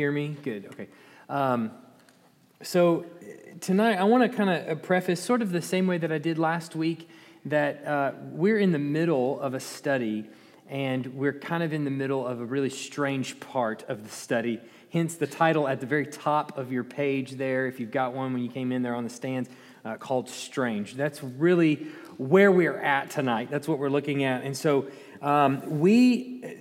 hear me? Good, okay. Um, so tonight, I want to kind of preface sort of the same way that I did last week that uh, we're in the middle of a study and we're kind of in the middle of a really strange part of the study. Hence the title at the very top of your page there, if you've got one when you came in there on the stands, uh, called Strange. That's really where we're at tonight. That's what we're looking at. And so um, we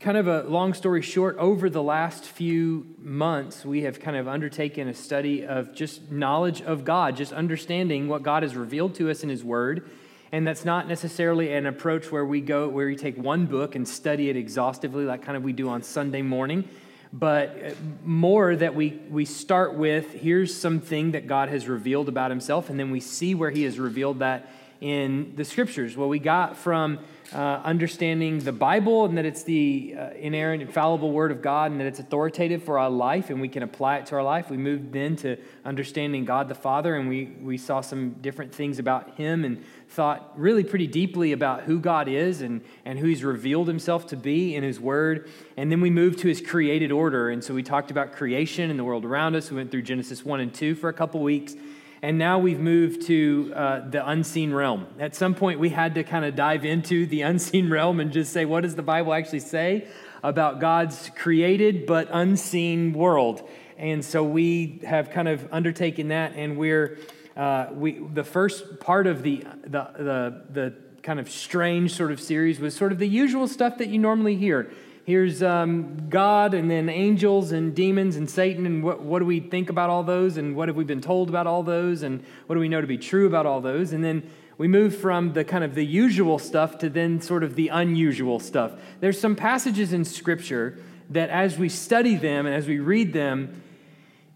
kind of a long story short, over the last few months, we have kind of undertaken a study of just knowledge of God, just understanding what God has revealed to us in His Word. And that's not necessarily an approach where we go, where we take one book and study it exhaustively, like kind of we do on Sunday morning, but uh, more that we, we start with here's something that God has revealed about Himself, and then we see where He has revealed that in the Scriptures. What we got from uh, understanding the Bible and that it's the uh, inerrant, infallible Word of God and that it's authoritative for our life and we can apply it to our life. We moved then to understanding God the Father and we, we saw some different things about Him and thought really pretty deeply about who God is and, and who He's revealed Himself to be in His Word. And then we moved to His created order. And so we talked about creation and the world around us. We went through Genesis 1 and 2 for a couple weeks. And now we've moved to uh, the unseen realm. At some point, we had to kind of dive into the unseen realm and just say, what does the Bible actually say about God's created but unseen world? And so we have kind of undertaken that, and we're uh, we the first part of the the the, the kind of strange sort of series was sort of the usual stuff that you normally hear here's um, God and then angels and demons and Satan, and what, what do we think about all those, and what have we been told about all those, and what do we know to be true about all those, and then we move from the kind of the usual stuff to then sort of the unusual stuff. There's some passages in Scripture that as we study them and as we read them,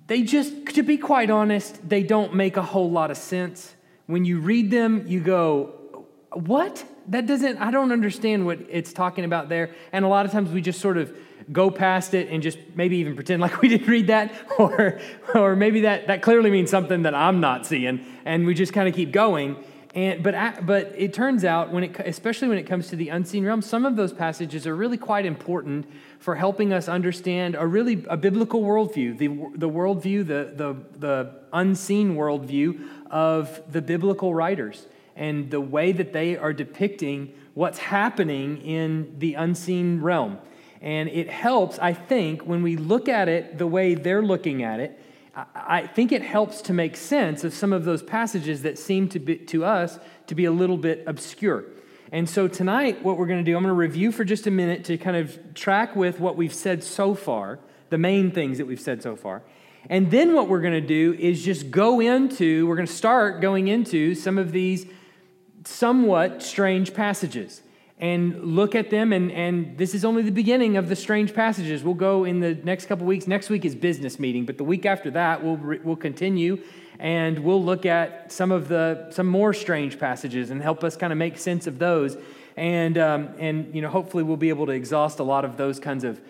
they just, to be quite honest, they don't make a whole lot of sense. When you read them, you go, what? That doesn't, I don't understand what it's talking about there. And a lot of times we just sort of go past it and just maybe even pretend like we didn't read that, or, or maybe that, that clearly means something that I'm not seeing, and we just kind of keep going. And, but, but it turns out, when it, especially when it comes to the unseen realm, some of those passages are really quite important for helping us understand a really a biblical worldview, the, the worldview, the, the, the unseen worldview of the biblical writers and the way that they are depicting what's happening in the unseen realm. And it helps, I think, when we look at it the way they're looking at it, I think it helps to make sense of some of those passages that seem to, be, to us to be a little bit obscure. And so tonight, what we're going to do, I'm going to review for just a minute to kind of track with what we've said so far, the main things that we've said so far. And then what we're going to do is just go into, we're going to start going into some of these somewhat strange passages. And look at them and, and this is only the beginning of the strange passages. We'll go in the next couple weeks. Next week is business meeting but the week after that we'll, we'll continue and we'll look at some of the some more strange passages and help us kind of make sense of those. And um, and you know hopefully we'll be able to exhaust a lot of those kinds of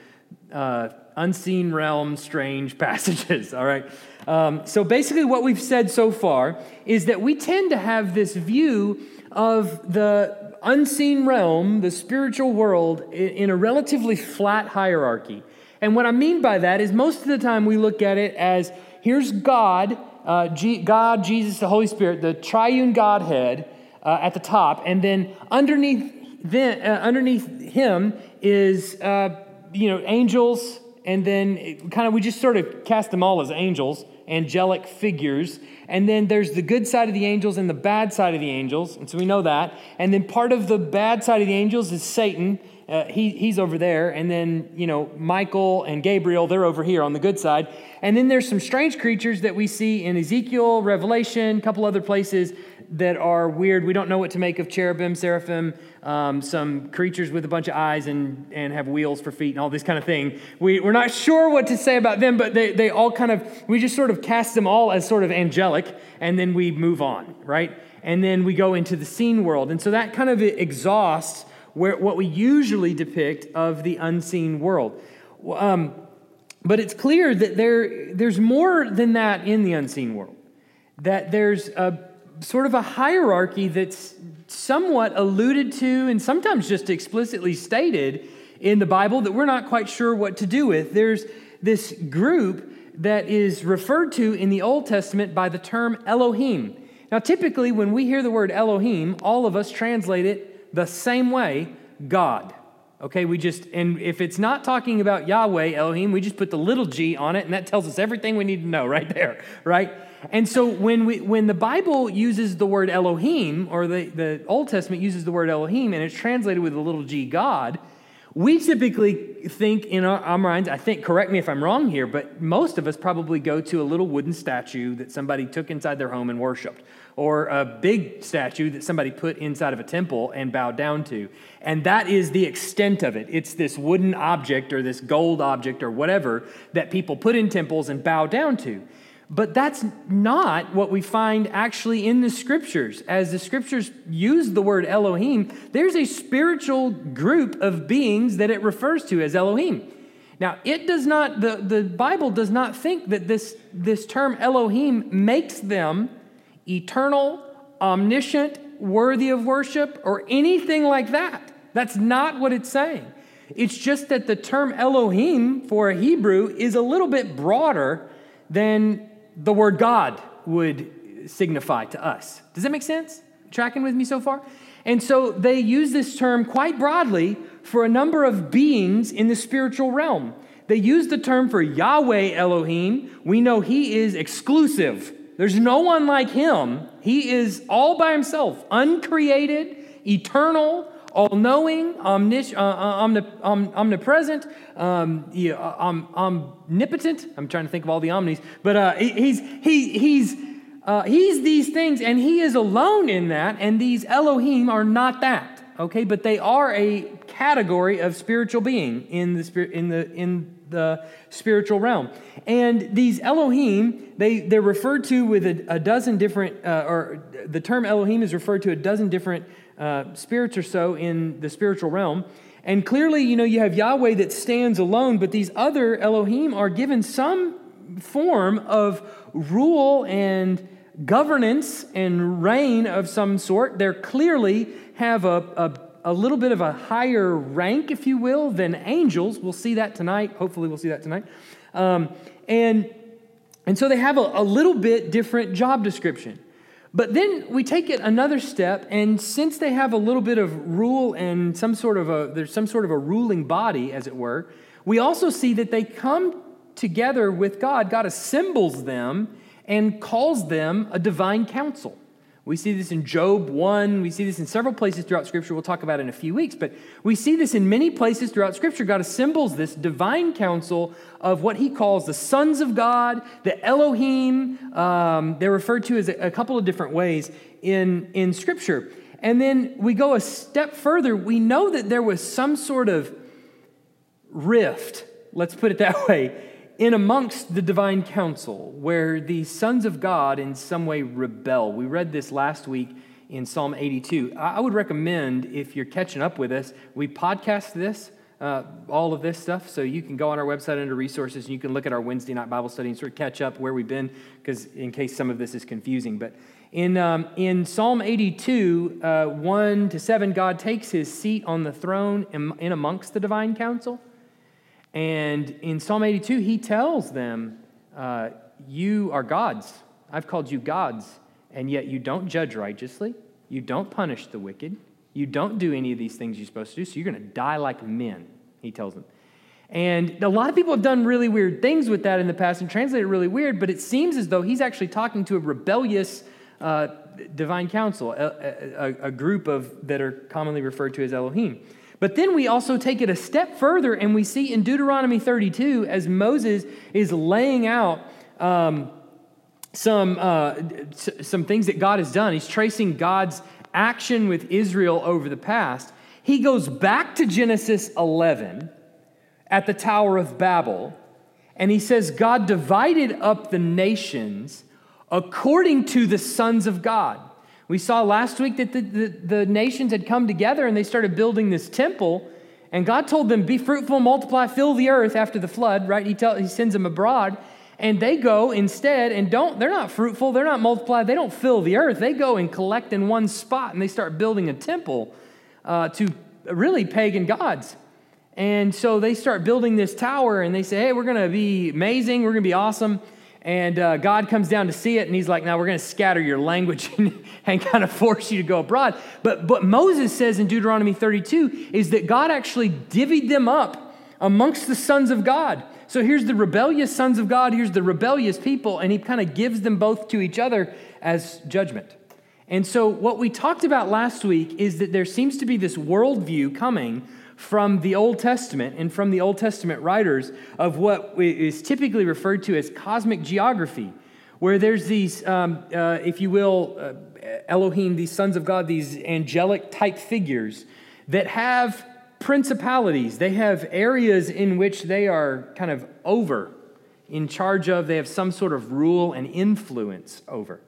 uh, unseen realm strange passages all right? Um, so basically what we've said so far is that we tend to have this view of the unseen realm, the spiritual world, in a relatively flat hierarchy. And what I mean by that is most of the time we look at it as here's God, uh, G- God, Jesus, the Holy Spirit, the triune Godhead uh, at the top, and then underneath, then, uh, underneath him is uh, you know angels, and then kind of we just sort of cast them all as angels, angelic figures. And then there's the good side of the angels and the bad side of the angels. And so we know that. And then part of the bad side of the angels is Satan. Uh, he, he's over there. And then, you know, Michael and Gabriel, they're over here on the good side. And then there's some strange creatures that we see in Ezekiel, Revelation, a couple other places that are weird. We don't know what to make of cherubim, seraphim, um, some creatures with a bunch of eyes and, and have wheels for feet and all this kind of thing. We, we're not sure what to say about them, but they, they all kind of, we just sort of cast them all as sort of angelic, and then we move on, right? And then we go into the seen world. And so that kind of exhausts where, what we usually depict of the unseen world. Um, but it's clear that there, there's more than that in the unseen world. That there's a sort of a hierarchy that's somewhat alluded to and sometimes just explicitly stated in the Bible that we're not quite sure what to do with. There's, this group that is referred to in the Old Testament by the term Elohim. Now, typically, when we hear the word Elohim, all of us translate it the same way God. Okay, we just, and if it's not talking about Yahweh, Elohim, we just put the little g on it, and that tells us everything we need to know right there, right? And so when, we, when the Bible uses the word Elohim, or the, the Old Testament uses the word Elohim, and it's translated with a little g, God, we typically think in our, our, minds, I think, correct me if I'm wrong here, but most of us probably go to a little wooden statue that somebody took inside their home and worshiped, or a big statue that somebody put inside of a temple and bowed down to. And that is the extent of it. It's this wooden object or this gold object or whatever that people put in temples and bow down to. But that's not what we find actually in the scriptures. As the scriptures use the word Elohim, there's a spiritual group of beings that it refers to as Elohim. Now, it does not, the, the Bible does not think that this, this term Elohim makes them eternal, omniscient, worthy of worship, or anything like that. That's not what it's saying. It's just that the term Elohim for a Hebrew is a little bit broader than the word God would signify to us. Does that make sense? Tracking with me so far? And so they use this term quite broadly for a number of beings in the spiritual realm. They use the term for Yahweh Elohim. We know he is exclusive. There's no one like him. He is all by himself, uncreated, eternal, all knowing, omnis- uh, uh omnipresent, um, yeah, uh, omnipotent. I'm trying to think of all the omnis, but uh, he's, he, he's, uh, he's these things, and he is alone in that, and these Elohim are not that, okay? But they are a category of spiritual being in the, spirit, in the, in the spiritual realm. And these Elohim, they, they're referred to with a, a dozen different, uh, or the term Elohim is referred to a dozen different uh, spirits or so in the spiritual realm. And clearly, you know, you have Yahweh that stands alone, but these other Elohim are given some form of rule and governance and reign of some sort. They clearly have a, a, a, little bit of a higher rank, if you will, than angels. We'll see that tonight. Hopefully, we'll see that tonight. Um, and, and so they have a, a little bit different job description. But then we take it another step, and since they have a little bit of rule and some sort of a there's some sort of a ruling body, as it were, we also see that they come together with God. God assembles them and calls them a divine council. We see this in Job 1. We see this in several places throughout Scripture. We'll talk about it in a few weeks. But we see this in many places throughout Scripture. God assembles this divine council of what he calls the sons of God, the Elohim. Um, they're referred to as a, a couple of different ways in, in Scripture. And then we go a step further. We know that there was some sort of rift, let's put it that way, in amongst the divine council where the sons of God in some way rebel. We read this last week in Psalm 82. I would recommend, if you're catching up with us, we podcast this, uh, all of this stuff, so you can go on our website under resources and you can look at our Wednesday night Bible study and sort of catch up where we've been, because in case some of this is confusing. But in, um, in Psalm 82, uh, 1 to 7, God takes his seat on the throne in, in amongst the divine council. And in Psalm 82, he tells them, uh, You are gods. I've called you gods, and yet you don't judge righteously. You don't punish the wicked. You don't do any of these things you're supposed to do, so you're going to die like men, he tells them. And a lot of people have done really weird things with that in the past and translated it really weird, but it seems as though he's actually talking to a rebellious uh, divine council, a, a, a, group of that are commonly referred to as Elohim. But then we also take it a step further and we see in Deuteronomy 32, as Moses is laying out um, some, uh, some things that God has done, he's tracing God's action with Israel over the past. He goes back to Genesis 11 at the Tower of Babel, and he says, God divided up the nations according to the sons of God. We saw last week that the, the, the, nations had come together and they started building this temple. And God told them, Be fruitful, multiply, fill the earth after the flood, right? He, tell, he sends them abroad. And they go instead and don't, they're not fruitful, they're not multiplied, they don't fill the earth. They go and collect in one spot and they start building a temple uh, to really pagan gods. And so they start building this tower and they say, hey, we're going to be amazing. We're going to be awesome. And uh, God comes down to see it and he's like, now we're going to scatter your language and, and kind of force you to go abroad. But what Moses says in Deuteronomy 32 is that God actually divvied them up amongst the sons of God. So here's the rebellious sons of God, here's the rebellious people, and he kind of gives them both to each other as judgment. And so, what we talked about last week is that there seems to be this worldview coming from the Old Testament and from the Old Testament writers of what is typically referred to as cosmic geography, where there's these, um, uh, if you will, uh, Elohim, these sons of God, these angelic type figures that have principalities. They have areas in which they are kind of over, in charge of, they have some sort of rule and influence over.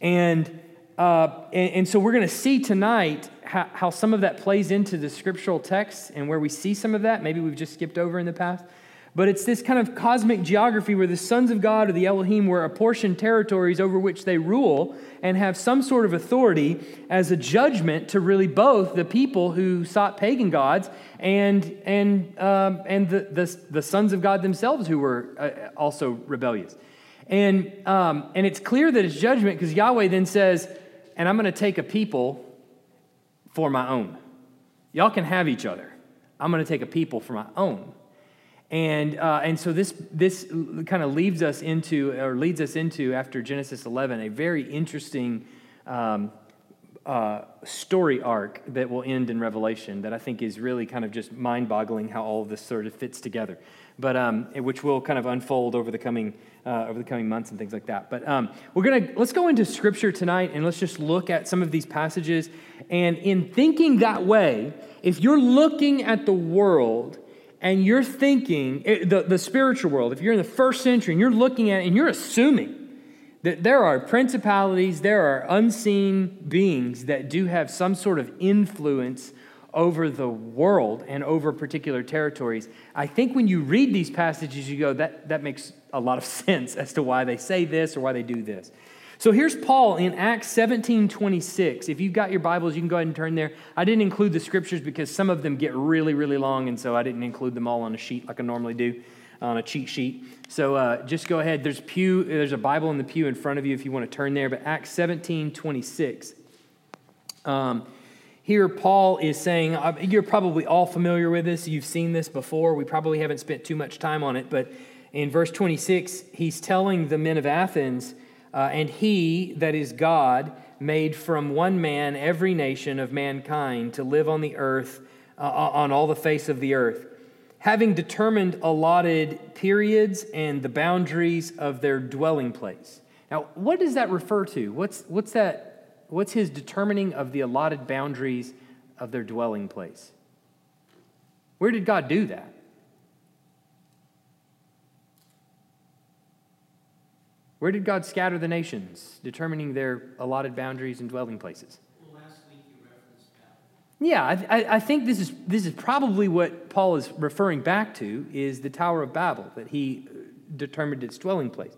And uh, and, and, so we're going to see tonight how, how, some of that plays into the scriptural text and where we see some of that. Maybe we've just skipped over in the past. But it's this kind of cosmic geography where the sons of God or the Elohim were apportioned territories over which they rule and have some sort of authority as a judgment to really both the people who sought pagan gods and, and, um, and the, the, the, sons of God themselves who were uh, also rebellious. And, um, and it's clear that it's judgment because Yahweh then says, and I'm going to take a people for my own. Y'all can have each other. I'm going to take a people for my own. And, uh, and so this, this kind of leads us into, or leads us into, after Genesis 11, a very interesting um, uh, story arc that will end in Revelation that I think is really kind of just mind boggling how all of this sort of fits together, but um, which will kind of unfold over the coming uh, over the coming months and things like that. But um, we're gonna let's go into Scripture tonight and let's just look at some of these passages. And in thinking that way, if you're looking at the world and you're thinking eh, the, the spiritual world, if you're in the first century and you're looking at it and you're assuming that there are principalities, there are unseen beings that do have some sort of influence over the world and over particular territories. I think when you read these passages, you go, that, that makes a lot of sense as to why they say this or why they do this. So here's Paul in Acts 17 26. If you've got your Bibles, you can go ahead and turn there. I didn't include the scriptures because some of them get really, really long, and so I didn't include them all on a sheet like I normally do on a cheat sheet. So uh, just go ahead. There's pew. There's a Bible in the pew in front of you if you want to turn there. But Acts 17 26. Um, here, Paul is saying, uh, you're probably all familiar with this. You've seen this before. We probably haven't spent too much time on it. But in verse 26, he's telling the men of Athens, uh, and he, that is God, made from one man every nation of mankind to live on the earth, uh, on all the face of the earth, having determined allotted periods and the boundaries of their dwelling place. Now, what does that refer to? What's, what's that? What's his determining of the allotted boundaries of their dwelling place? Where did God do that? Where did God scatter the nations, determining their allotted boundaries and dwelling places? Yeah, I, I, think this is, this is probably what Paul is referring back to is the Tower of Babel, that he determined its dwelling place.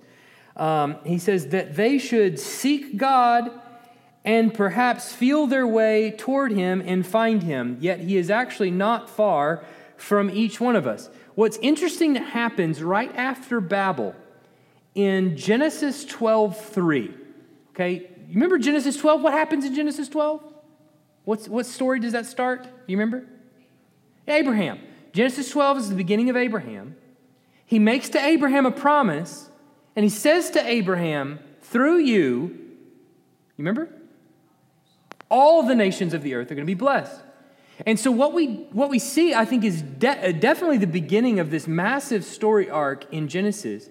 Um, he says that they should seek God and perhaps feel their way toward him and find him, yet he is actually not far from each one of us. What's interesting that happens right after Babel in Genesis 12 3. Okay, you remember Genesis 12? What happens in Genesis 12? What's, what story does that start? Do you remember? Abraham. Genesis 12 is the beginning of Abraham. He makes to Abraham a promise, and he says to Abraham, through you, you remember? All the nations of the earth are going to be blessed. And so, what we, what we see, I think, is de- uh, definitely the beginning of this massive story arc in Genesis.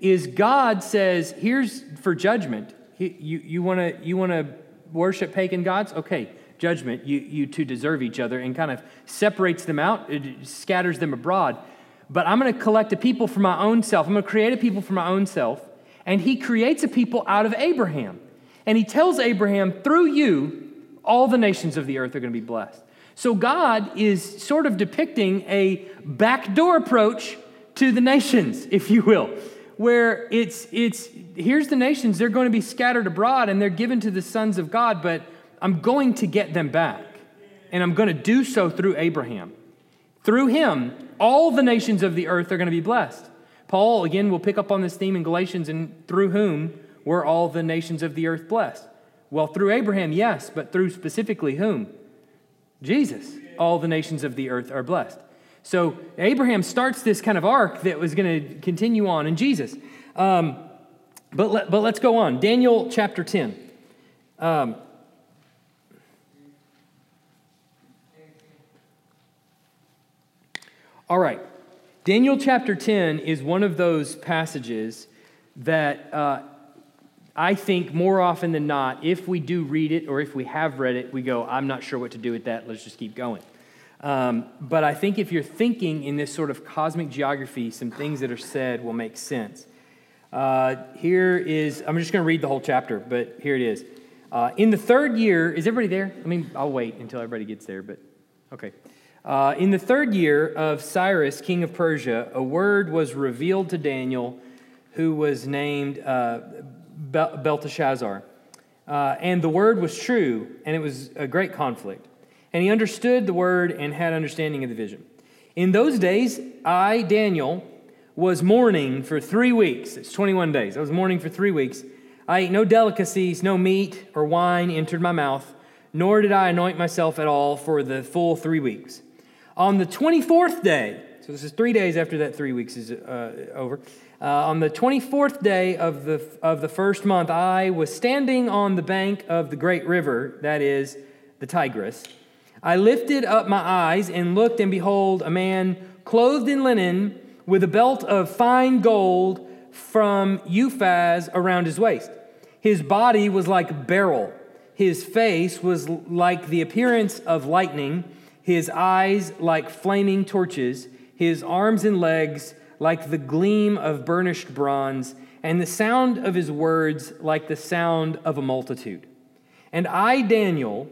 Is God says, here's for judgment. You, you want to you wanna worship pagan gods? Okay, judgment. You, you two deserve each other and kind of separates them out, it scatters them abroad. But I'm going to collect a people for my own self. I'm going to create a people for my own self. And he creates a people out of Abraham. And he tells Abraham, through you, all the nations of the earth are going to be blessed. So God is sort of depicting a backdoor approach to the nations, if you will, where it's it's here's the nations, they're going to be scattered abroad and they're given to the sons of God, but I'm going to get them back. And I'm going to do so through Abraham. Through him, all the nations of the earth are going to be blessed. Paul, again, will pick up on this theme in Galatians, and through whom were all the nations of the earth blessed? Well, through Abraham, yes, but through specifically whom? Jesus. All the nations of the earth are blessed. So Abraham starts this kind of arc that was going to continue on in Jesus. Um, but, let, but let's go on. Daniel chapter 10. Um, all right. Daniel chapter 10 is one of those passages that uh, I think more often than not, if we do read it or if we have read it, we go, I'm not sure what to do with that. Let's just keep going. Um, but I think if you're thinking in this sort of cosmic geography, some things that are said will make sense. Uh, here is, I'm just going to read the whole chapter, but here it is. Uh, in the third year, is everybody there? I mean, I'll wait until everybody gets there, but okay. Uh, in the third year of Cyrus, king of Persia, a word was revealed to Daniel, who was named uh, Belteshazzar. Uh, and the word was true, and it was a great conflict. And he understood the word and had understanding of the vision. In those days, I, Daniel, was mourning for three weeks. It's 21 days. I was mourning for three weeks. I ate no delicacies, no meat or wine entered my mouth, nor did I anoint myself at all for the full three weeks. On the 24th day, so this is three days after that three weeks is uh, over. Uh, on the 24th day of the, of the first month, I was standing on the bank of the great river, that is, the Tigris. I lifted up my eyes and looked, and behold, a man clothed in linen with a belt of fine gold from Uphaz around his waist. His body was like beryl. His face was like the appearance of lightning his eyes like flaming torches, his arms and legs like the gleam of burnished bronze, and the sound of his words like the sound of a multitude. And I, Daniel,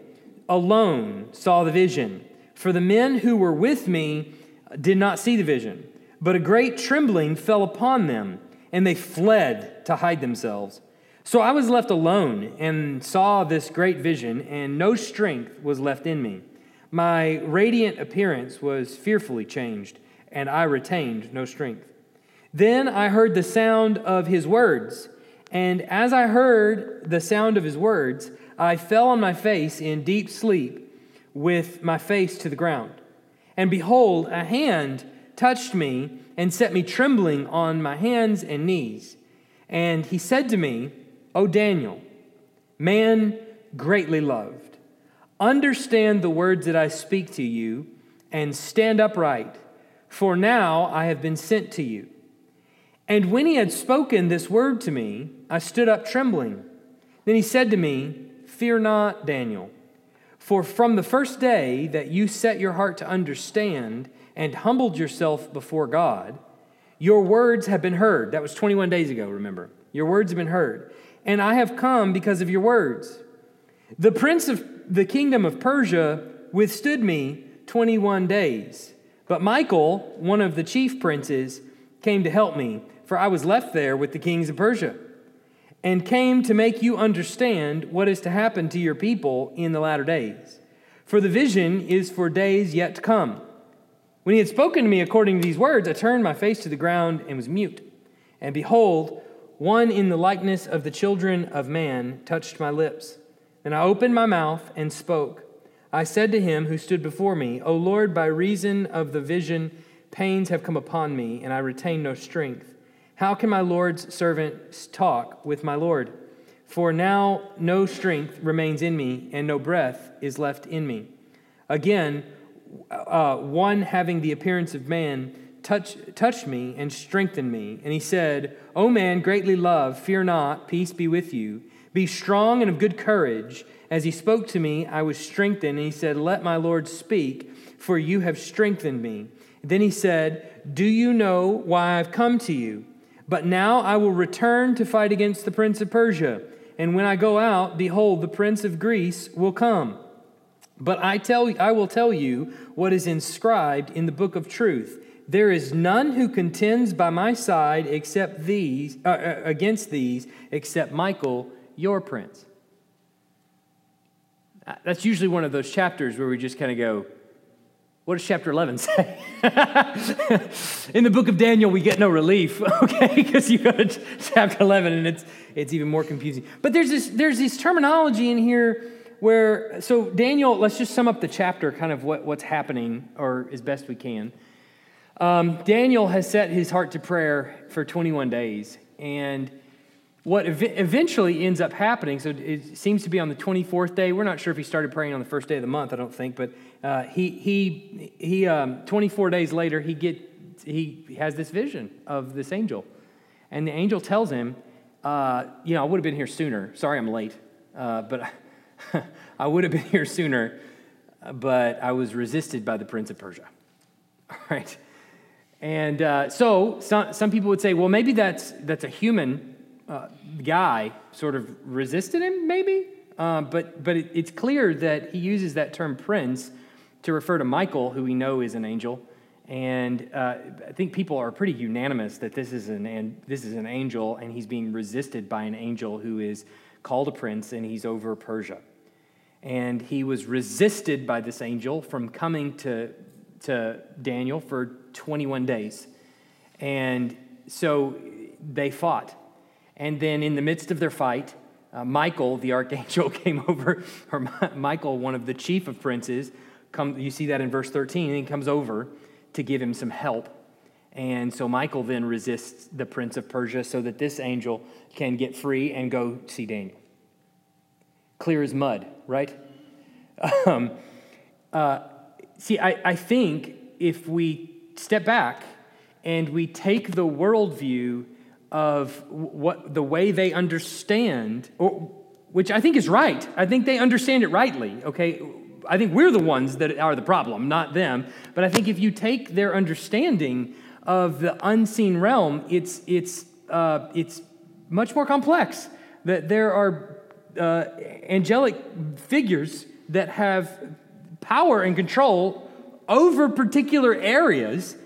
alone saw the vision, for the men who were with me did not see the vision. But a great trembling fell upon them, and they fled to hide themselves. So I was left alone and saw this great vision, and no strength was left in me. My radiant appearance was fearfully changed, and I retained no strength. Then I heard the sound of his words, and as I heard the sound of his words, I fell on my face in deep sleep with my face to the ground. And behold, a hand touched me and set me trembling on my hands and knees. And he said to me, O Daniel, man greatly loved Understand the words that I speak to you and stand upright, for now I have been sent to you. And when he had spoken this word to me, I stood up trembling. Then he said to me, Fear not, Daniel, for from the first day that you set your heart to understand and humbled yourself before God, your words have been heard. That was 21 days ago, remember. Your words have been heard. And I have come because of your words. The prince of the kingdom of Persia withstood me 21 days. But Michael, one of the chief princes, came to help me, for I was left there with the kings of Persia, and came to make you understand what is to happen to your people in the latter days. For the vision is for days yet to come. When he had spoken to me according to these words, I turned my face to the ground and was mute. And behold, one in the likeness of the children of man touched my lips. And I opened my mouth and spoke. I said to him who stood before me, O Lord, by reason of the vision, pains have come upon me, and I retain no strength. How can my Lord's servant talk with my Lord? For now no strength remains in me, and no breath is left in me. Again, uh, one having the appearance of man touch, touched me and strengthened me. And he said, O man, greatly loved, fear not, peace be with you. Be strong and of good courage. As he spoke to me, I was strengthened, and he said, Let my Lord speak, for you have strengthened me. Then he said, Do you know why I've come to you? But now I will return to fight against the prince of Persia. And when I go out, behold, the prince of Greece will come. But I, tell, I will tell you what is inscribed in the book of truth. There is none who contends by my side except these, uh, uh against these, except Michael your prince. That's usually one of those chapters where we just kind of go, What does chapter 11 say? in the book of Daniel, we get no relief, okay? Because you go to chapter 11 and it's, it's even more confusing. But there's this, there's this terminology in here where, so Daniel, let's just sum up the chapter, kind of what, what's happening, or as best we can. Um, Daniel has set his heart to prayer for 21 days. And what ev- eventually ends up happening, so it seems to be on the 24th day. We're not sure if he started praying on the first day of the month, I don't think, but uh, he, he, he um, 24 days later, he, get, he has this vision of this angel. And the angel tells him, uh, You know, I would have been here sooner. Sorry I'm late, uh, but I would have been here sooner, but I was resisted by the prince of Persia. All right. And uh, so some, some people would say, well, maybe that's, that's a human uh, guy sort of resisted him, maybe. Uh, but but it, it's clear that he uses that term prince to refer to Michael, who we know is an angel. And uh, I think people are pretty unanimous that this is, an, and this is an angel, and he's being resisted by an angel who is called a prince, and he's over Persia. And he was resisted by this angel from coming to, to Daniel for 21 days. And so they fought. And then, in the midst of their fight, uh, Michael, the archangel, came over, or Michael, one of the chief of princes, come, you see that in verse 13, and he comes over to give him some help. And so Michael then resists the prince of Persia so that this angel can get free and go see Daniel. Clear as mud, right? Um, uh, see, I, I think if we step back and we take the worldview of what the way they understand, or, which I think is right. I think they understand it rightly, okay? I think we're the ones that are the problem, not them. But I think if you take their understanding of the unseen realm, it's, it's, uh, it's much more complex. That there are uh, angelic figures that have power and control over particular areas.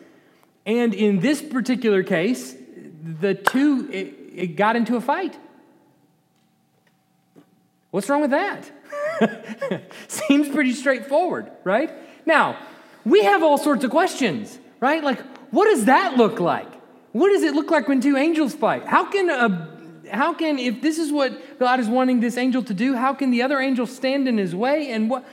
And in this particular case, the two it, it got into a fight. What's wrong with that? Seems pretty straightforward, right? Now, we have all sorts of questions, right? Like, what does that look like? What does it look like when two angels fight? How can a how can if this is what God is wanting this angel to do, how can the other angel stand in his way and what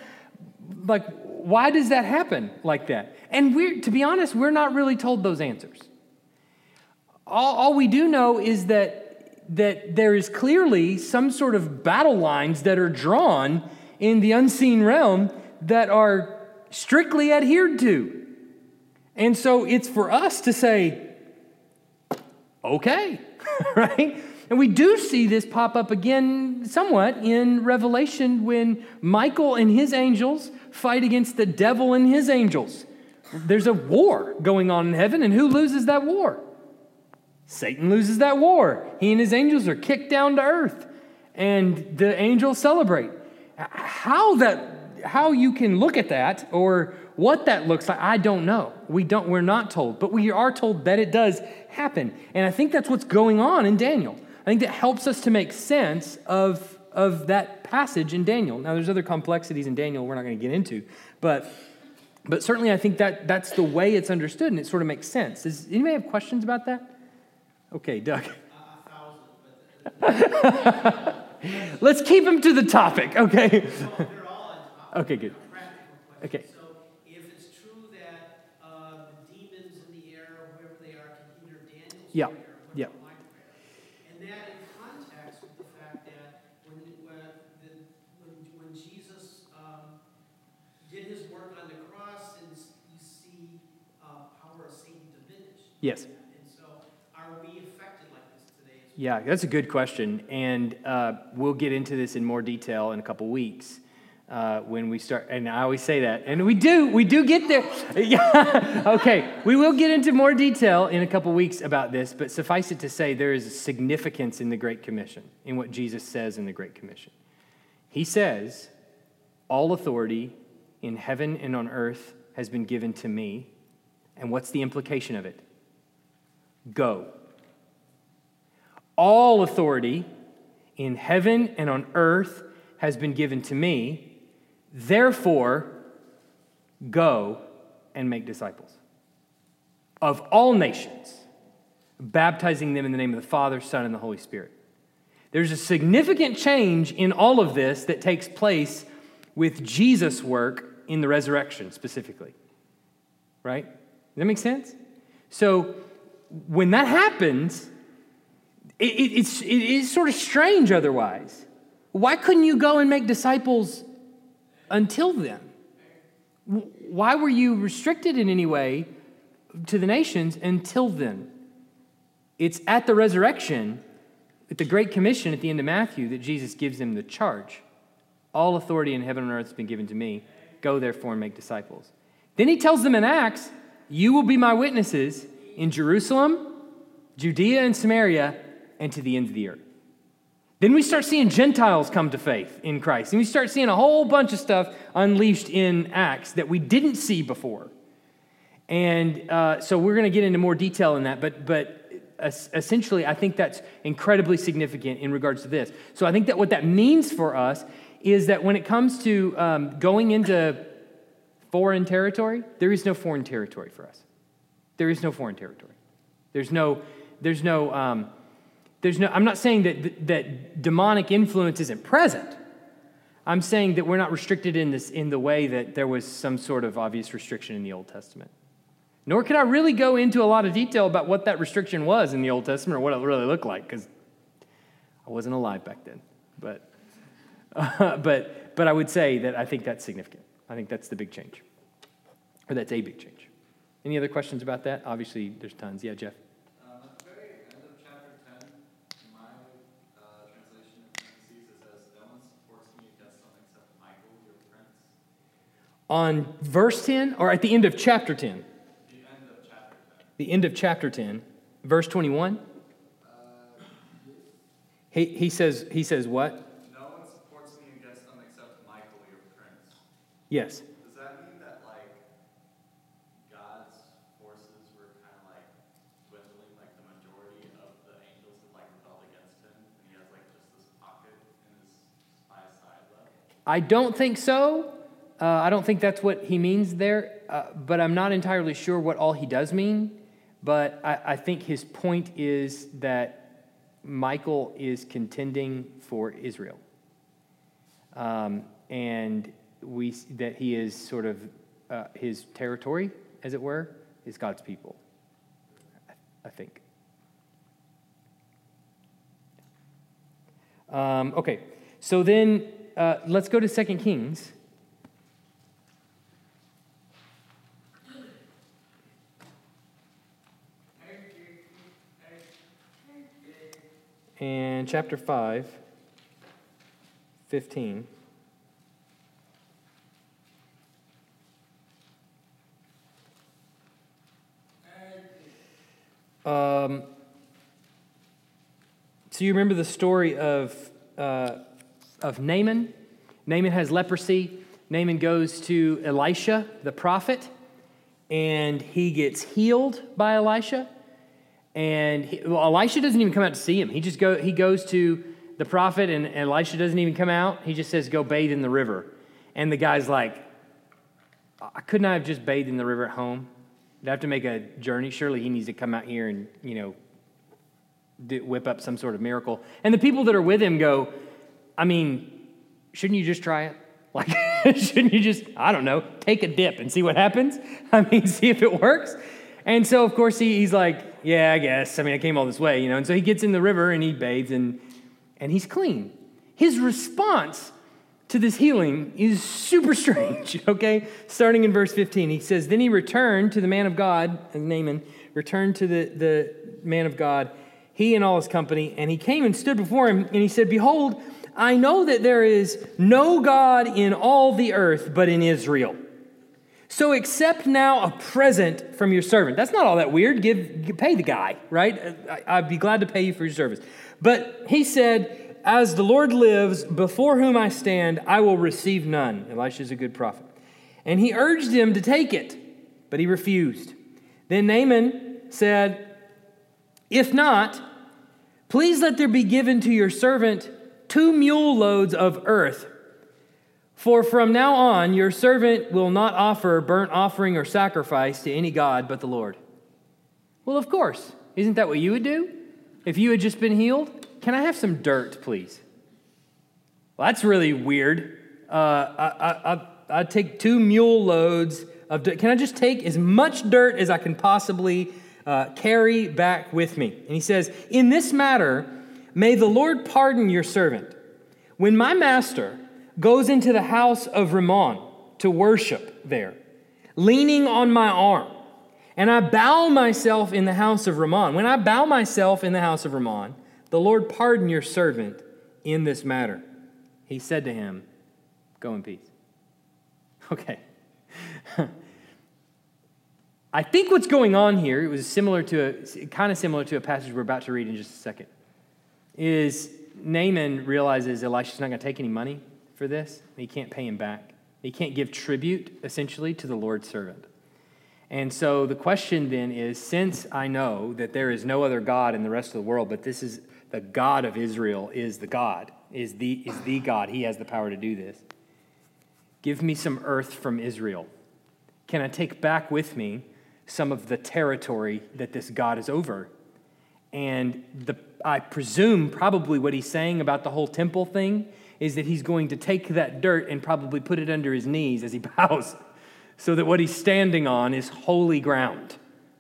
like why does that happen like that? And we're to be honest, we're not really told those answers. All, all we do know is that, that there is clearly some sort of battle lines that are drawn in the unseen realm that are strictly adhered to. And so it's for us to say, okay, right? And we do see this pop up again somewhat in Revelation when Michael and his angels fight against the devil and his angels. There's a war going on in heaven, and who loses that war? Satan loses that war. He and his angels are kicked down to earth, and the angels celebrate. How that how you can look at that or what that looks like, I don't know. We don't we're not told, but we are told that it does happen. And I think that's what's going on in Daniel. I think that helps us to make sense of, of that passage in Daniel. Now there's other complexities in Daniel we're not going to get into, but but certainly I think that that's the way it's understood and it sort of makes sense. Does anybody have questions about that? Okay, Doug. Let's keep him to the topic, okay? okay, good. Okay. So if it's true that uh, the demons in the air, whoever they are, can hear Daniel's yeah. yeah. and that in context with the fact that when, when, the, when, when Jesus um, did his work on the cross, and you see uh, power of Satan diminish. Yes. Yeah, that's a good question. And uh, we'll get into this in more detail in a couple weeks. Uh, when we start, and I always say that, and we do, we do get there. yeah, okay, we will get into more detail in a couple weeks about this, but suffice it to say, there is significance in the Great Commission, in what Jesus says in the Great Commission. He says, All authority in heaven and on earth has been given to me. And what's the implication of it? Go all authority in heaven and on earth has been given to me. Therefore, go and make disciples of all nations, baptizing them in the name of the Father, Son, and the Holy Spirit. There's a significant change in all of this that takes place with Jesus' work in the resurrection specifically. Right? Does that make sense? So when that happens, it, it, it's, it is sort of strange otherwise. Why couldn't you go and make disciples until then? Why were you restricted in any way to the nations until then? It's at the resurrection, at the Great Commission at the end of Matthew, that Jesus gives them the charge. All authority in heaven and earth has been given to me. Go therefore and make disciples. Then he tells them in Acts, You will be my witnesses in Jerusalem, Judea and Samaria, and to the ends of the earth. Then we start seeing Gentiles come to faith in Christ. And we start seeing a whole bunch of stuff unleashed in Acts that we didn't see before. And uh, so we're going to get into more detail in that. But, but essentially, I think that's incredibly significant in regards to this. So I think that what that means for us is that when it comes to um, going into foreign territory, there is no foreign territory for us. There is no foreign territory. There's no, there's no, um, there's no, I'm not saying that, that demonic influence isn't present. I'm saying that we're not restricted in, this, in the way that there was some sort of obvious restriction in the Old Testament. Nor can I really go into a lot of detail about what that restriction was in the Old Testament or what it really looked like, because I wasn't alive back then. But, uh, but, but I would say that I think that's significant. I think that's the big change, or that's a big change. Any other questions about that? Obviously, there's tons. Yeah, Jeff. On verse 10 or at the end of chapter 10? The end of chapter 10. The end of chapter 10, verse 21. Uh, he, he, says, he says what? No one supports me against them except Michael, your prince. Yes. Does that mean that, like, God's forces were kind of like dwindling, like the majority of the angels had, like, rebelled against him, and he has, like, just this pocket in his by side left? I don't think so. Uh, I don't think that's what he means there, uh, but I'm not entirely sure what all he does mean. But I, I think his point is that Michael is contending for Israel. Um, and we, that he is sort of uh, his territory, as it were, is God's people, I think. Um, okay, so then uh, let's go to Second Kings. And chapter 5, 15. Um, so you remember the story of, uh, of Naaman? Naaman has leprosy. Naaman goes to Elisha, the prophet, and he gets healed by Elisha. And he, well, Elisha doesn't even come out to see him. He just go, he goes to the prophet, and, and Elisha doesn't even come out. He just says, Go bathe in the river. And the guy's like, I couldn't I have just bathed in the river at home? I'd have to make a journey. Surely he needs to come out here and, you know, do, whip up some sort of miracle. And the people that are with him go, I mean, shouldn't you just try it? Like, shouldn't you just, I don't know, take a dip and see what happens? I mean, see if it works? And so, of course, he, he's like, Yeah, I guess. I mean, I came all this way, you know. And so he gets in the river and he bathes and, and he's clean. His response to this healing is super strange, okay? Starting in verse 15, he says, Then he returned to the man of God, Naaman, returned to the, the man of God, he and all his company, and he came and stood before him, and he said, Behold, I know that there is no God in all the earth but in Israel. So accept now a present from your servant. That's not all that weird. Give, pay the guy, right? I, would be glad to pay you for your service. But he said, As the Lord lives, before whom I stand, I will receive none. Elisha is a good prophet. And he urged him to take it, but he refused. Then Naaman said, If not, please let there be given to your servant two mule loads of earth For from now on, your servant will not offer burnt offering or sacrifice to any God but the Lord. Well, of course. Isn't that what you would do if you had just been healed? Can I have some dirt, please? Well, that's really weird. Uh, I, I, I, I take two mule loads of dirt. Can I just take as much dirt as I can possibly uh, carry back with me? And he says, In this matter, may the Lord pardon your servant. When my master goes into the house of Rimmon to worship there, leaning on my arm. And I bow myself in the house of Rimmon. When I bow myself in the house of Rimmon, the Lord pardon your servant in this matter. He said to him, Go in peace. Okay. I think what's going on here, it was similar to a kind of similar to a passage we're about to read in just a second, is Naaman realizes Elisha's not going to take any money for this. He can't pay him back. He can't give tribute, essentially, to the Lord's servant. And so the question then is since I know that there is no other God in the rest of the world, but this is the God of Israel is the God, is the, is the God, he has the power to do this. Give me some earth from Israel. Can I take back with me some of the territory that this God is over? And the, I presume probably what he's saying about the whole temple thing is that he's going to take that dirt and probably put it under his knees as he bows, so that what he's standing on is holy ground.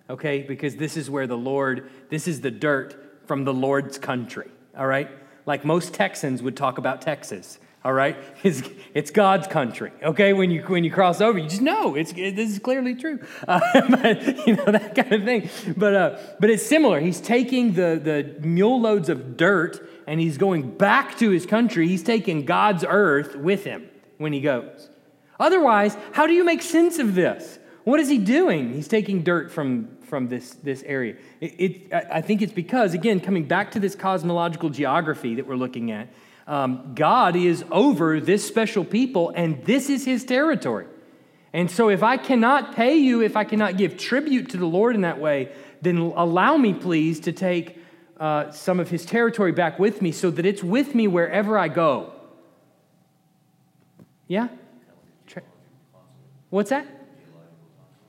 Okay? Because this is where the Lord, this is the dirt from the Lord's country. All right? Like most Texans would talk about Texas all right? It's, it's God's country, okay? When you, when you cross over, you just know it's, it, this is clearly true. Uh, but, you know, that kind of thing. But, uh, but it's similar. He's taking the, the mule loads of dirt and he's going back to his country. He's taking God's earth with him when he goes. Otherwise, how do you make sense of this? What is he doing? He's taking dirt from, from this, this area. It, it, I think it's because, again, coming back to this cosmological geography that we're looking at, um, God is over this special people, and this is his territory. And so, if I cannot pay you, if I cannot give tribute to the Lord in that way, then allow me, please, to take uh, some of his territory back with me so that it's with me wherever I go. Yeah? What's that?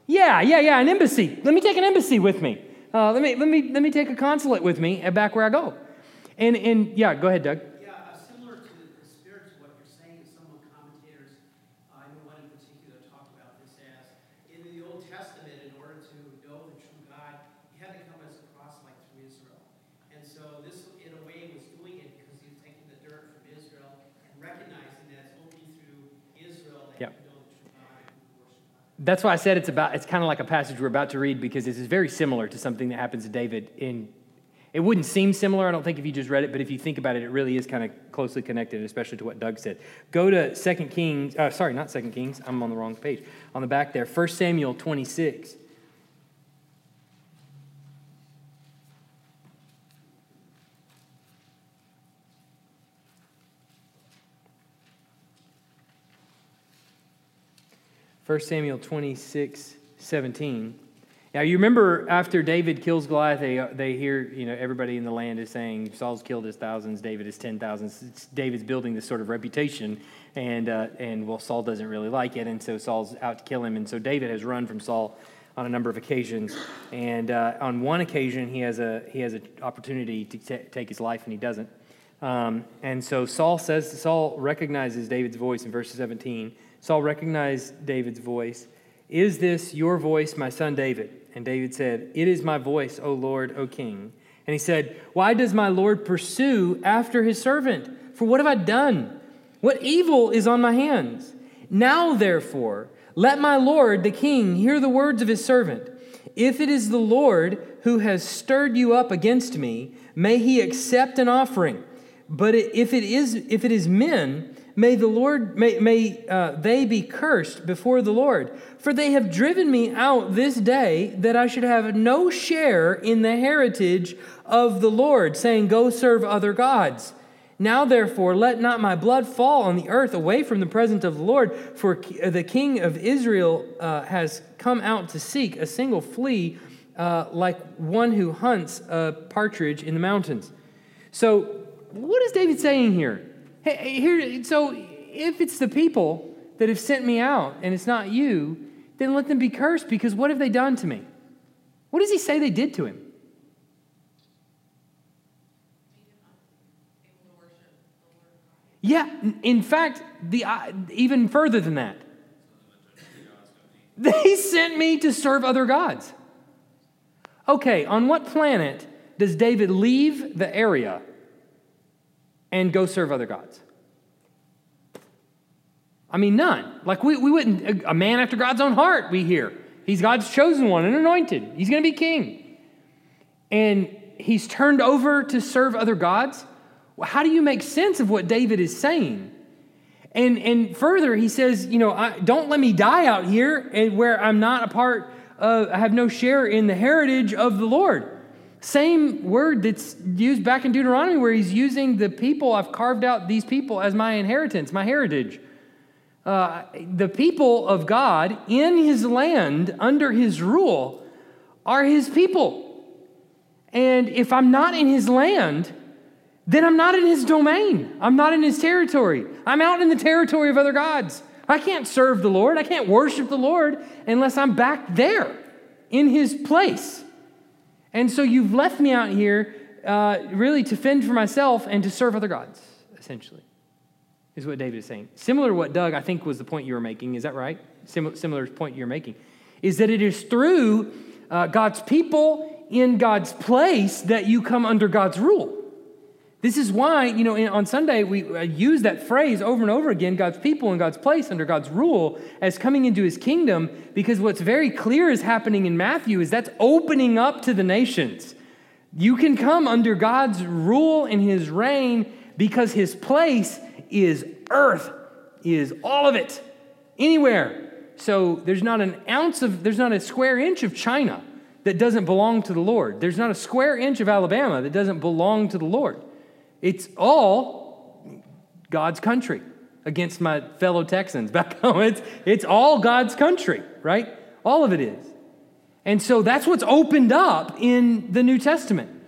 Yeah, yeah, yeah, an embassy. Let me take an embassy with me. Uh, let, me, let, me, let me take a consulate with me back where I go. And, and yeah, go ahead, Doug. That's why I said it's about it's kind of like a passage we're about to read because this is very similar to something that happens to David in it wouldn't seem similar, I don't think, if you just read it, but if you think about it, it really is kind of closely connected, especially to what Doug said. Go to 2 Kings, uh, sorry, not 2 Kings, I'm on the wrong page. On the back there, 1 Samuel 26. 1 Samuel 26, 17. Now, you remember after David kills Goliath, they, they hear, you know, everybody in the land is saying, Saul's killed his thousands, David is ten thousands. David's building this sort of reputation, and, uh, and, well, Saul doesn't really like it, and so Saul's out to kill him. And so David has run from Saul on a number of occasions. And uh, on one occasion, he has, a, he has an opportunity to t- take his life, and he doesn't. Um, and so Saul says, Saul recognizes David's voice in verse 17 Saul recognized David's voice. Is this your voice, my son David? And David said, It is my voice, O Lord, O King. And he said, Why does my Lord pursue after his servant? For what have I done? What evil is on my hands? Now, therefore, let my Lord, the king, hear the words of his servant. If it is the Lord who has stirred you up against me, may he accept an offering. But if it is, if it is men, May the Lord, may, may uh, they be cursed before the Lord, for they have driven me out this day that I should have no share in the heritage of the Lord, saying, Go serve other gods. Now, therefore, let not my blood fall on the earth away from the presence of the Lord, for the king of Israel uh, has come out to seek a single flea, uh, like one who hunts a partridge in the mountains. So, what is David saying here? Hey, here, so if it's the people that have sent me out and it's not you, then let them be cursed because what have they done to me? What does he say they did to him? Yeah, in fact, the, uh, even further than that. They sent me to serve other gods. Okay, on what planet does David leave the area and go serve other gods? I mean, none. Like, we, we wouldn't, a man after God's own heart, we hear. He's God's chosen one and anointed. He's going to be king. And he's turned over to serve other gods. Well, how do you make sense of what David is saying? And, and further, he says, you know, I, don't let me die out here and where I'm not a part of, I have no share in the heritage of the Lord. Same word that's used back in Deuteronomy where he's using the people, I've carved out these people as my inheritance, my heritage. Uh, the people of God in his land, under his rule, are his people. And if I'm not in his land, then I'm not in his domain. I'm not in his territory. I'm out in the territory of other gods. I can't serve the Lord. I can't worship the Lord unless I'm back there in his place. And so you've left me out here uh, really to fend for myself and to serve other gods, essentially, is what David is saying. Similar to what Doug, I think, was the point you were making. Is that right? Sim- similar point you're making. Is that it is through uh, God's people in God's place that you come under God's rule. This is why, you know, on Sunday we uh, use that phrase over and over again God's people in God's place under God's rule as coming into his kingdom, because what's very clear is happening in Matthew is that's opening up to the nations. You can come under God's rule and his reign because his place is earth, is all of it, anywhere. So there's not an ounce of, there's not a square inch of China that doesn't belong to the Lord. There's not a square inch of Alabama that doesn't belong to the Lord. It's all God's country against my fellow Texans back home. It's, it's all God's country, right? All of it is. And so that's what's opened up in the New Testament.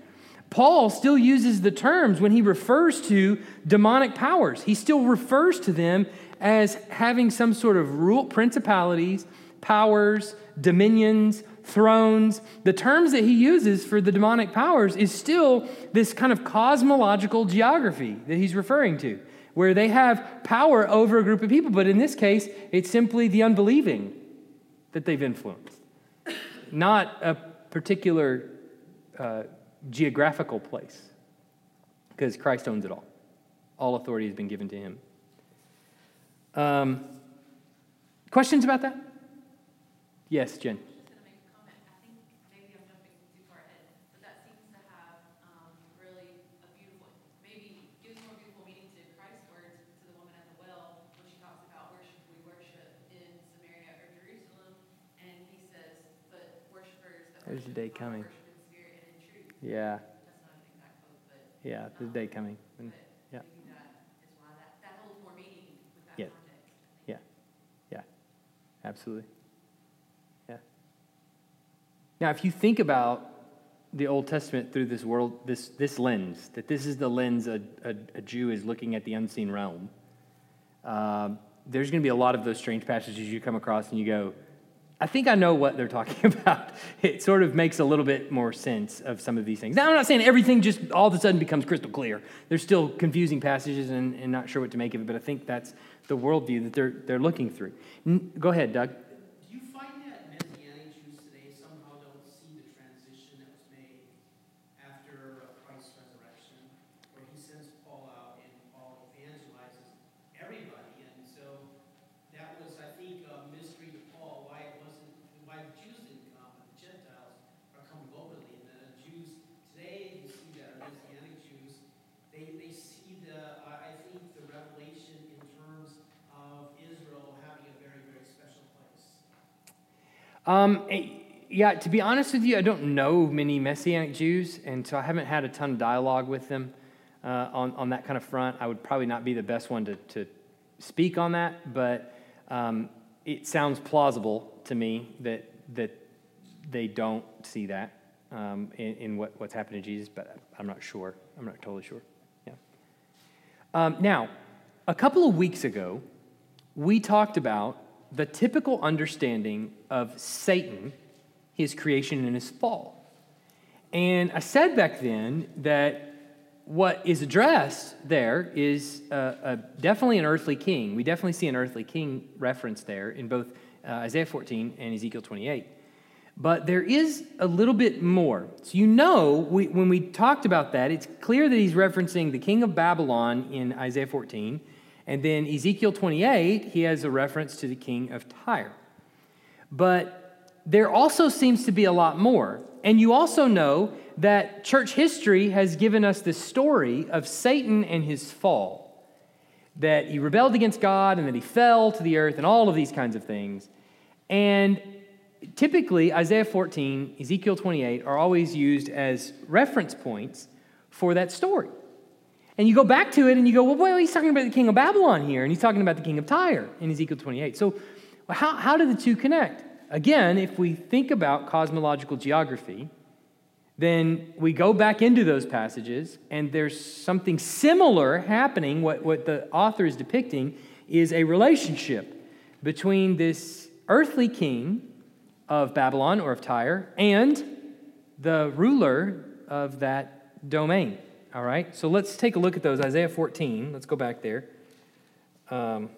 Paul still uses the terms when he refers to demonic powers. He still refers to them as having some sort of rule, principalities, powers, dominions, thrones, the terms that he uses for the demonic powers is still this kind of cosmological geography that he's referring to, where they have power over a group of people. But in this case, it's simply the unbelieving that they've influenced, not a particular uh, geographical place, because Christ owns it all. All authority has been given to him. Um, questions about that? Yes, Jen. There's a day coming. Yeah. Yeah, there's a day coming. Yeah. Yeah. Yeah. Absolutely. Yeah. Now, if you think about the Old Testament through this world, this, this lens, that this is the lens a, a, a Jew is looking at the unseen realm, um, there's going to be a lot of those strange passages you come across and you go, I think I know what they're talking about. It sort of makes a little bit more sense of some of these things. Now, I'm not saying everything just all of a sudden becomes crystal clear. There's still confusing passages and, and not sure what to make of it, but I think that's the worldview that they're, they're looking through. Go ahead, Doug. Um, eh, yeah, to be honest with you, I don't know many Messianic Jews, and so I haven't had a ton of dialogue with them uh, on, on that kind of front. I would probably not be the best one to, to speak on that, but um, it sounds plausible to me that, that they don't see that um, in, in what, what's happened to Jesus, but I'm not sure. I'm not totally sure. Yeah. Um, now, A couple of weeks ago, we talked about the typical understanding of Satan, his creation, and his fall. And I said back then that what is addressed there is definitely an earthly king. We definitely see an earthly king reference there in both uh, Isaiah 14 and Ezekiel 28. But there is a little bit more. So, you know, we, when we talked about that, it's clear that he's referencing the king of Babylon in Isaiah 14. And then Ezekiel 28, he has a reference to the king of Tyre. But there also seems to be a lot more. And you also know that church history has given us the story of Satan and his fall that he rebelled against God and that he fell to the earth and all of these kinds of things. And typically, Isaiah 14, Ezekiel 28 are always used as reference points for that story. And you go back to it and you go, well, boy, he's talking about the king of Babylon here, and he's talking about the king of Tyre in Ezekiel 28. So, how, how do the two connect? Again, if we think about cosmological geography, then we go back into those passages, and there's something similar happening. What, what the author is depicting is a relationship between this earthly king of Babylon or of Tyre and the ruler of that domain. All right, so let's take a look at those. Isaiah 14, let's go back there. Um,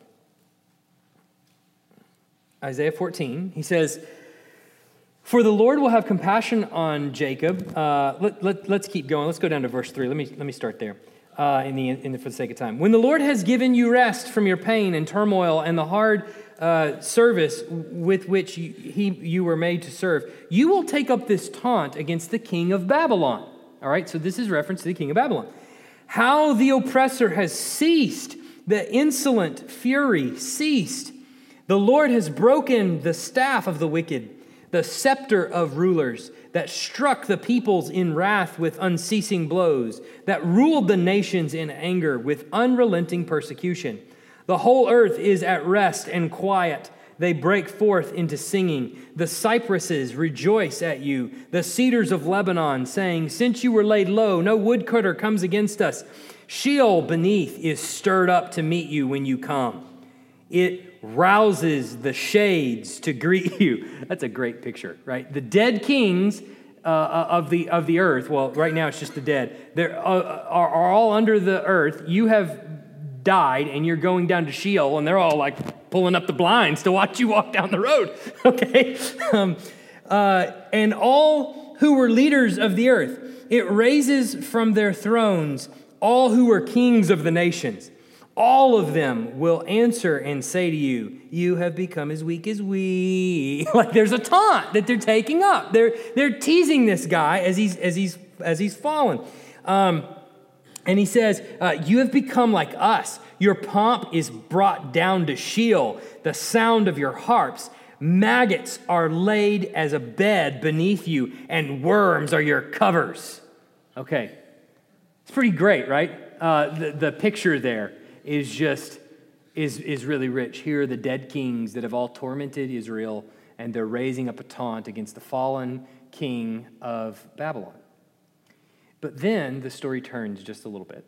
Isaiah 14, he says, For the Lord will have compassion on Jacob. Uh, let, let, let's keep going. Let's go down to verse 3. Let me, let me start there uh, in the, in the, for the sake of time. When the Lord has given you rest from your pain and turmoil and the hard uh, service with which you, he, you were made to serve, you will take up this taunt against the king of Babylon. All right, so this is reference to the king of Babylon. How the oppressor has ceased, the insolent fury ceased. The Lord has broken the staff of the wicked, the scepter of rulers that struck the peoples in wrath with unceasing blows, that ruled the nations in anger with unrelenting persecution. The whole earth is at rest and quiet. They break forth into singing. The cypresses rejoice at you, the cedars of Lebanon, saying, Since you were laid low, no woodcutter comes against us. Sheol beneath is stirred up to meet you when you come. It rouses the shades to greet you. That's a great picture, right? The dead kings uh, uh of, the, of the earth, well, right now it's just the dead, They're, uh, are, are all under the earth. You have died and you're going down to Sheol, and they're all like pulling up the blinds to watch you walk down the road, okay? Um, uh, and all who were leaders of the earth, it raises from their thrones all who were kings of the nations. All of them will answer and say to you, You have become as weak as we. like there's a taunt that they're taking up. They're, they're teasing this guy as he's, as he's, as he's fallen. Um, and he says, uh, You have become like us. Your pomp is brought down to Sheol, the sound of your harps. Maggots are laid as a bed beneath you, and worms are your covers. Okay, it's pretty great, right? Uh, the, the picture there is just is, is really rich. Here are the dead kings that have all tormented Israel, and they're raising up a taunt against the fallen king of Babylon. But then the story turns just a little bit.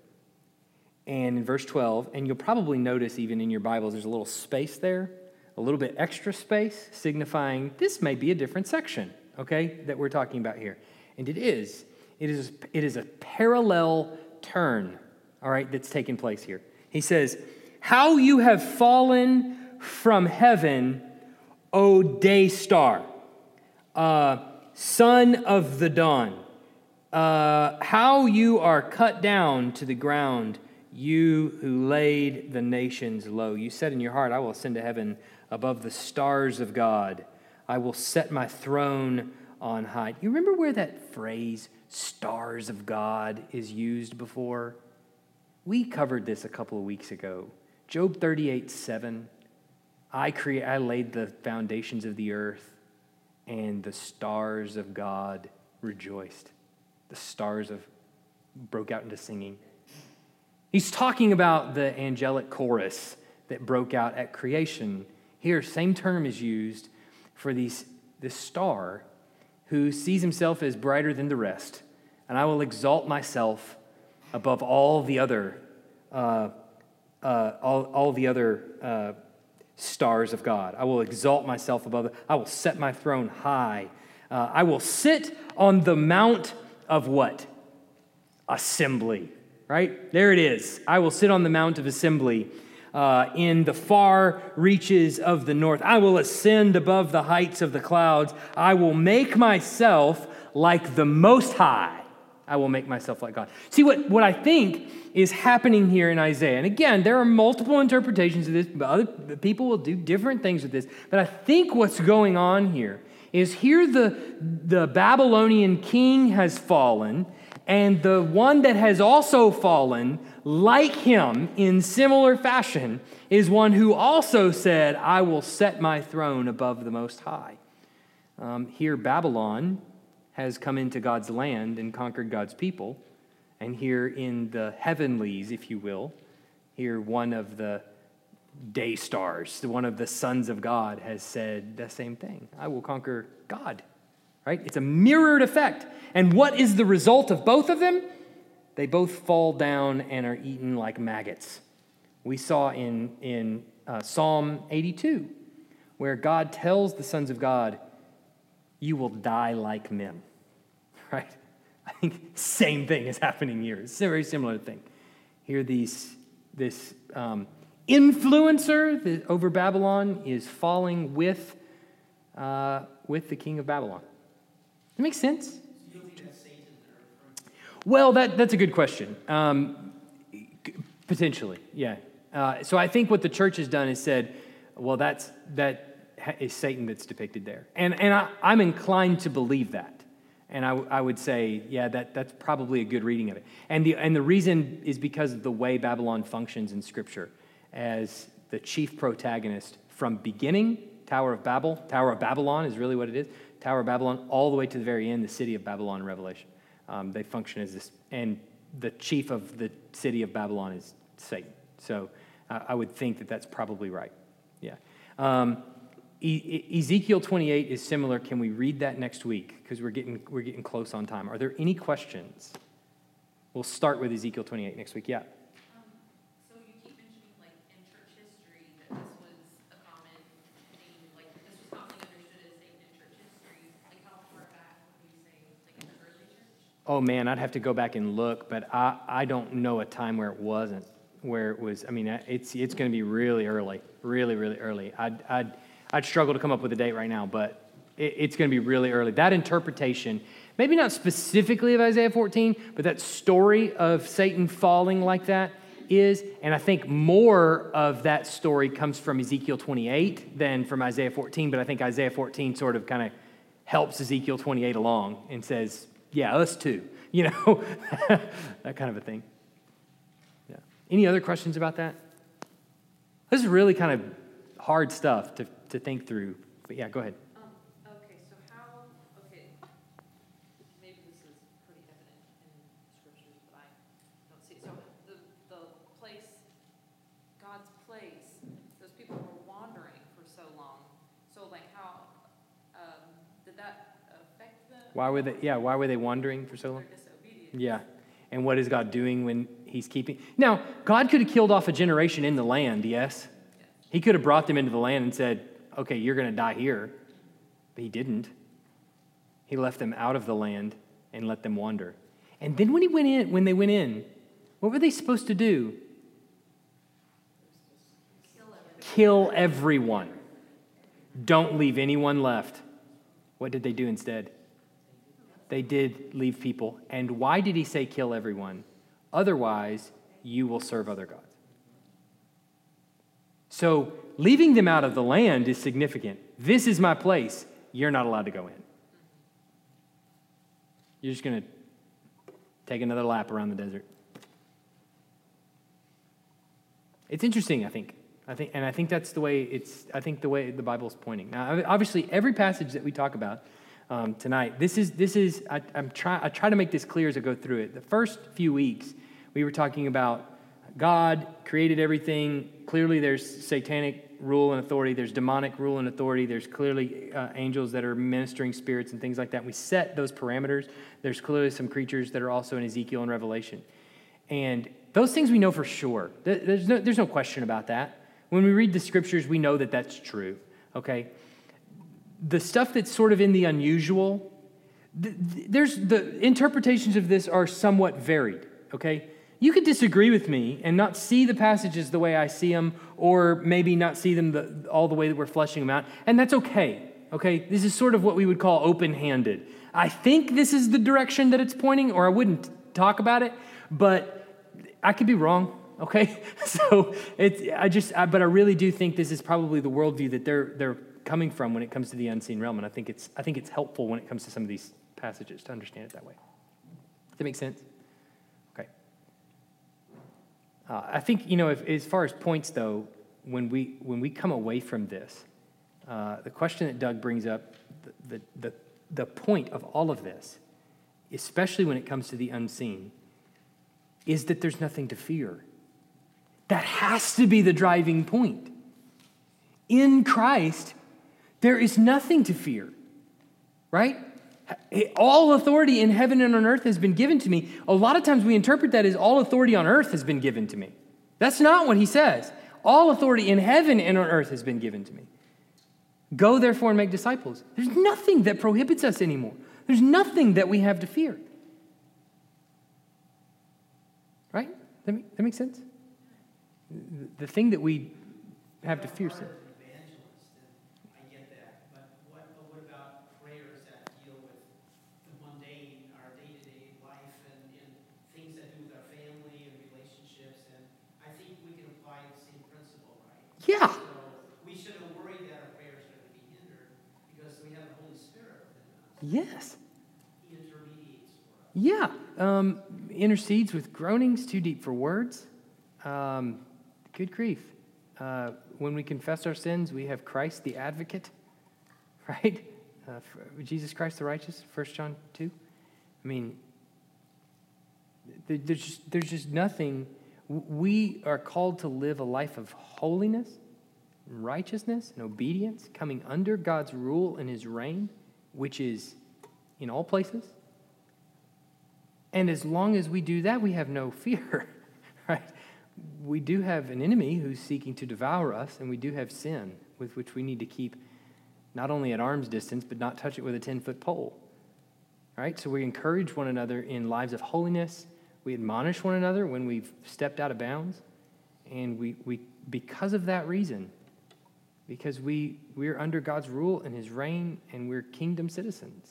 And in verse 12, and you'll probably notice even in your Bibles, there's a little space there, a little bit extra space, signifying this may be a different section, okay, that we're talking about here. And it is. It is, it is a parallel turn, all right, that's taking place here. He says, How you have fallen from heaven, O day star, uh, son of the dawn uh, how you are cut down to the ground, you who laid the nations low. You said in your heart, I will ascend to heaven above the stars of God. I will set my throne on high. You remember where that phrase, stars of God, is used before? We covered this a couple of weeks ago. Job 38 7. I, create, I laid the foundations of the earth, and the stars of God rejoiced the stars of broke out into singing. He's talking about the angelic chorus that broke out at creation. Here, same term is used for these, this star who sees himself as brighter than the rest. And I will exalt myself above all the other uh, uh, all, all the other uh, stars of God. I will exalt myself above. I will set my throne high. Uh, I will sit on the mount of what? Assembly, right? There it is. I will sit on the mount of assembly. Uh, in the far reaches of the north. I will ascend above the heights of the clouds. I will make myself like the Most High. I will make myself like God. See, what, what I think is happening here in Isaiah, and again, there are multiple interpretations of this, but other people will do different things with this. But I think what's going on here is here the, the Babylonian king has fallen, and the one that has also fallen, like him in similar fashion, is one who also said, I will set my throne above the Most High. Um, here, Babylon has come into God's land and conquered God's people. And here in the heavenlies, if you will, here one of the day stars, one of the sons of God, has said the same thing I will conquer God. Right? It's a mirrored effect. And what is the result of both of them? They both fall down and are eaten like maggots. We saw in, in uh, Psalm 82, where God tells the sons of God, You will die like men. right? I think same thing is happening here. It's a very similar thing. Here, these this um, influencer over Babylon is falling with uh, with the king of Babylon. That makes sense. Well, that, that's a good question. Um, potentially, yeah. Uh, so I think what the church has done is said, well, that's, that is Satan that's depicted there. And, and I, I'm inclined to believe that. And I, I would say, yeah, that, that's probably a good reading of it. And the, and the reason is because of the way Babylon functions in Scripture as the chief protagonist from beginning, Tower of Babel, Tower of Babylon is really what it is, Tower of Babylon, all the way to the very end, the city of Babylon in Revelation. Um, they function as this, and the chief of the city of Babylon is Satan. So uh, I would think that that's probably right. Yeah. Um, E- Ezekiel 28 is similar. Can we read that next week? Because we're getting, we're getting close on time. Are there any questions? We'll start with Ezekiel 28 next week. Yeah. Um, so you keep mentioning, like, in church history, that this was a common thing, like, this was commonly understood as Satan in church history. Like, how far back would you say, like, in the early church? Oh, man, I'd have to go back and look, but I, I don't know a time where it wasn't, where it was. I mean, it's, it's going to be really early, really, really early. I'd, I'd, I'd struggle to come up with a date right now, but it, it's going to be really early. That interpretation, maybe not specifically of Isaiah 14, but that story of Satan falling like that is, and I think more of that story comes from Ezekiel 28 than from Isaiah 14, but I think Isaiah 14 sort of kind of helps Ezekiel 28 along and says, yeah, us too, you know, that kind of a thing. Yeah. Any other questions about that? This is really kind of hard stuff to to think through. But yeah, go ahead. Um, okay, so how, okay, maybe this is pretty evident in scriptures, but I don't see it. So the, the place, God's place, those people were wandering for so long. So like how, um, did that affect them? Why were they, yeah, why were they wandering for so long? Yeah. And what is God doing when he's keeping? Now, God could have killed off a generation in the land, yes? He could have brought them into the land and said, okay, you're going to die here. But he didn't. He left them out of the land and let them wander. And then when he went in, when they went in, what were they supposed to do? Kill everyone. Don't leave anyone left. What did they do instead? They did leave people. And why did he say kill everyone? Otherwise, you will serve other gods. So leaving them out of the land is significant. This is my place. You're not allowed to go in. You're just going to take another lap around the desert. It's interesting, I think. I think, and I think that's the way it's. I think the way the Bible's pointing. Now, obviously, every passage that we talk about um, tonight, this is this is. I, I'm try. I try to make this clear as I go through it. The first few weeks, we were talking about God created everything. Clearly, there's satanic rule and authority, there's demonic rule and authority, there's clearly uh, angels that are ministering spirits and things like that. We set those parameters. There's clearly some creatures that are also in Ezekiel and Revelation. And those things we know for sure. There's no, there's no question about that. When we read the scriptures, we know that that's true, okay? The stuff that's sort of in the unusual, there's the interpretations of this are somewhat varied, okay? You could disagree with me and not see the passages the way I see them, or maybe not see them the, all the way that we're fleshing them out, and that's okay, okay? This is sort of what we would call open handed. I think this is the direction that it's pointing, or I wouldn't talk about it, but I could be wrong, okay? So it's, I just, I, but I really do think this is probably the worldview that they're, they're coming from when it comes to the unseen realm, and I think it's, I think it's helpful when it comes to some of these passages to understand it that way. Does that make sense? Okay. Uh, I think, you know, if, as far as points, though, when we, when we come away from this, uh, the question that Doug brings up, the, the, the, the point of all of this, especially when it comes to the unseen, is that there's nothing to fear. That has to be the driving point. In Christ, there is nothing to fear, right? All authority in heaven and on earth has been given to me. A lot of times we interpret that as all authority on earth has been given to me. That's not what he says. All authority in heaven and on earth has been given to me. Go therefore and make disciples. There's nothing that prohibits us anymore. There's nothing that we have to fear. Right? That, make, that makes sense? The thing that we have to fear sin. Yeah. So we shouldn't worry that our prayers are going to be hindered because we have the Holy Spirit within us. Yes. He intermediates for us. Yeah. Um, intercedes with groanings too deep for words. Um, good grief. Uh, when we confess our sins, we have Christ the advocate, right? Uh, Jesus Christ the righteous, 1 John 2. I mean, there's just, there's just nothing we are called to live a life of holiness, righteousness, and obedience, coming under God's rule and his reign, which is in all places. And as long as we do that, we have no fear, right? We do have an enemy who's seeking to devour us, and we do have sin with which we need to keep not only at arm's distance, but not touch it with a 10 foot pole. Right? So we encourage one another in lives of holiness we admonish one another when we've stepped out of bounds. And we, we because of that reason, because we, we're under God's rule and his reign, and we're kingdom citizens.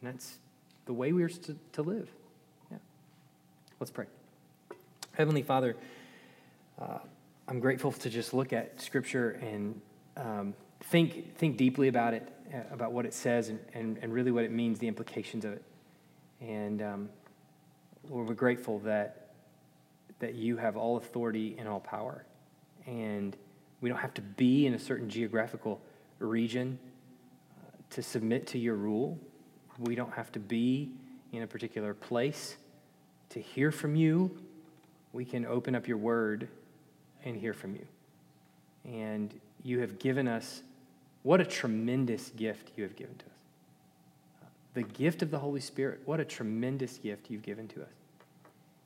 And that's the way we're to, to live. Yeah. Let's pray. Heavenly Father, uh, I'm grateful to just look at Scripture and um, think, think deeply about it, uh, about what it says, and, and, and really what it means, the implications of it. And um, Lord, we're grateful that, that you have all authority and all power. And we don't have to be in a certain geographical region uh, to submit to your rule. We don't have to be in a particular place to hear from you. We can open up your word and hear from you. And you have given us what a tremendous gift you have given to us the gift of the Holy Spirit. What a tremendous gift you've given to us.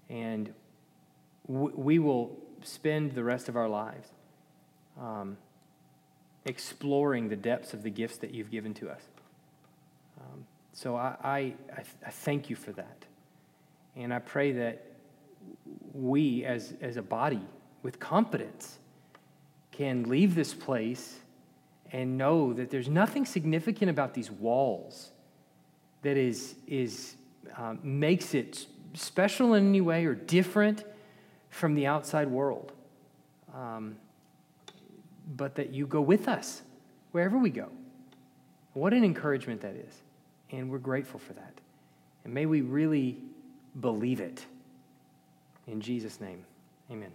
And we will spend the rest of our lives um, exploring the depths of the gifts that you've given to us. Um, so I, I, I thank you for that. And I pray that we, as, as a body, with confidence, can leave this place and know that there's nothing significant about these walls that is, is, um, makes it special in any way or different from the outside world. Um, but that you go with us wherever we go. What an encouragement that is. And we're grateful for that. And may we really believe it. In Jesus' name, amen.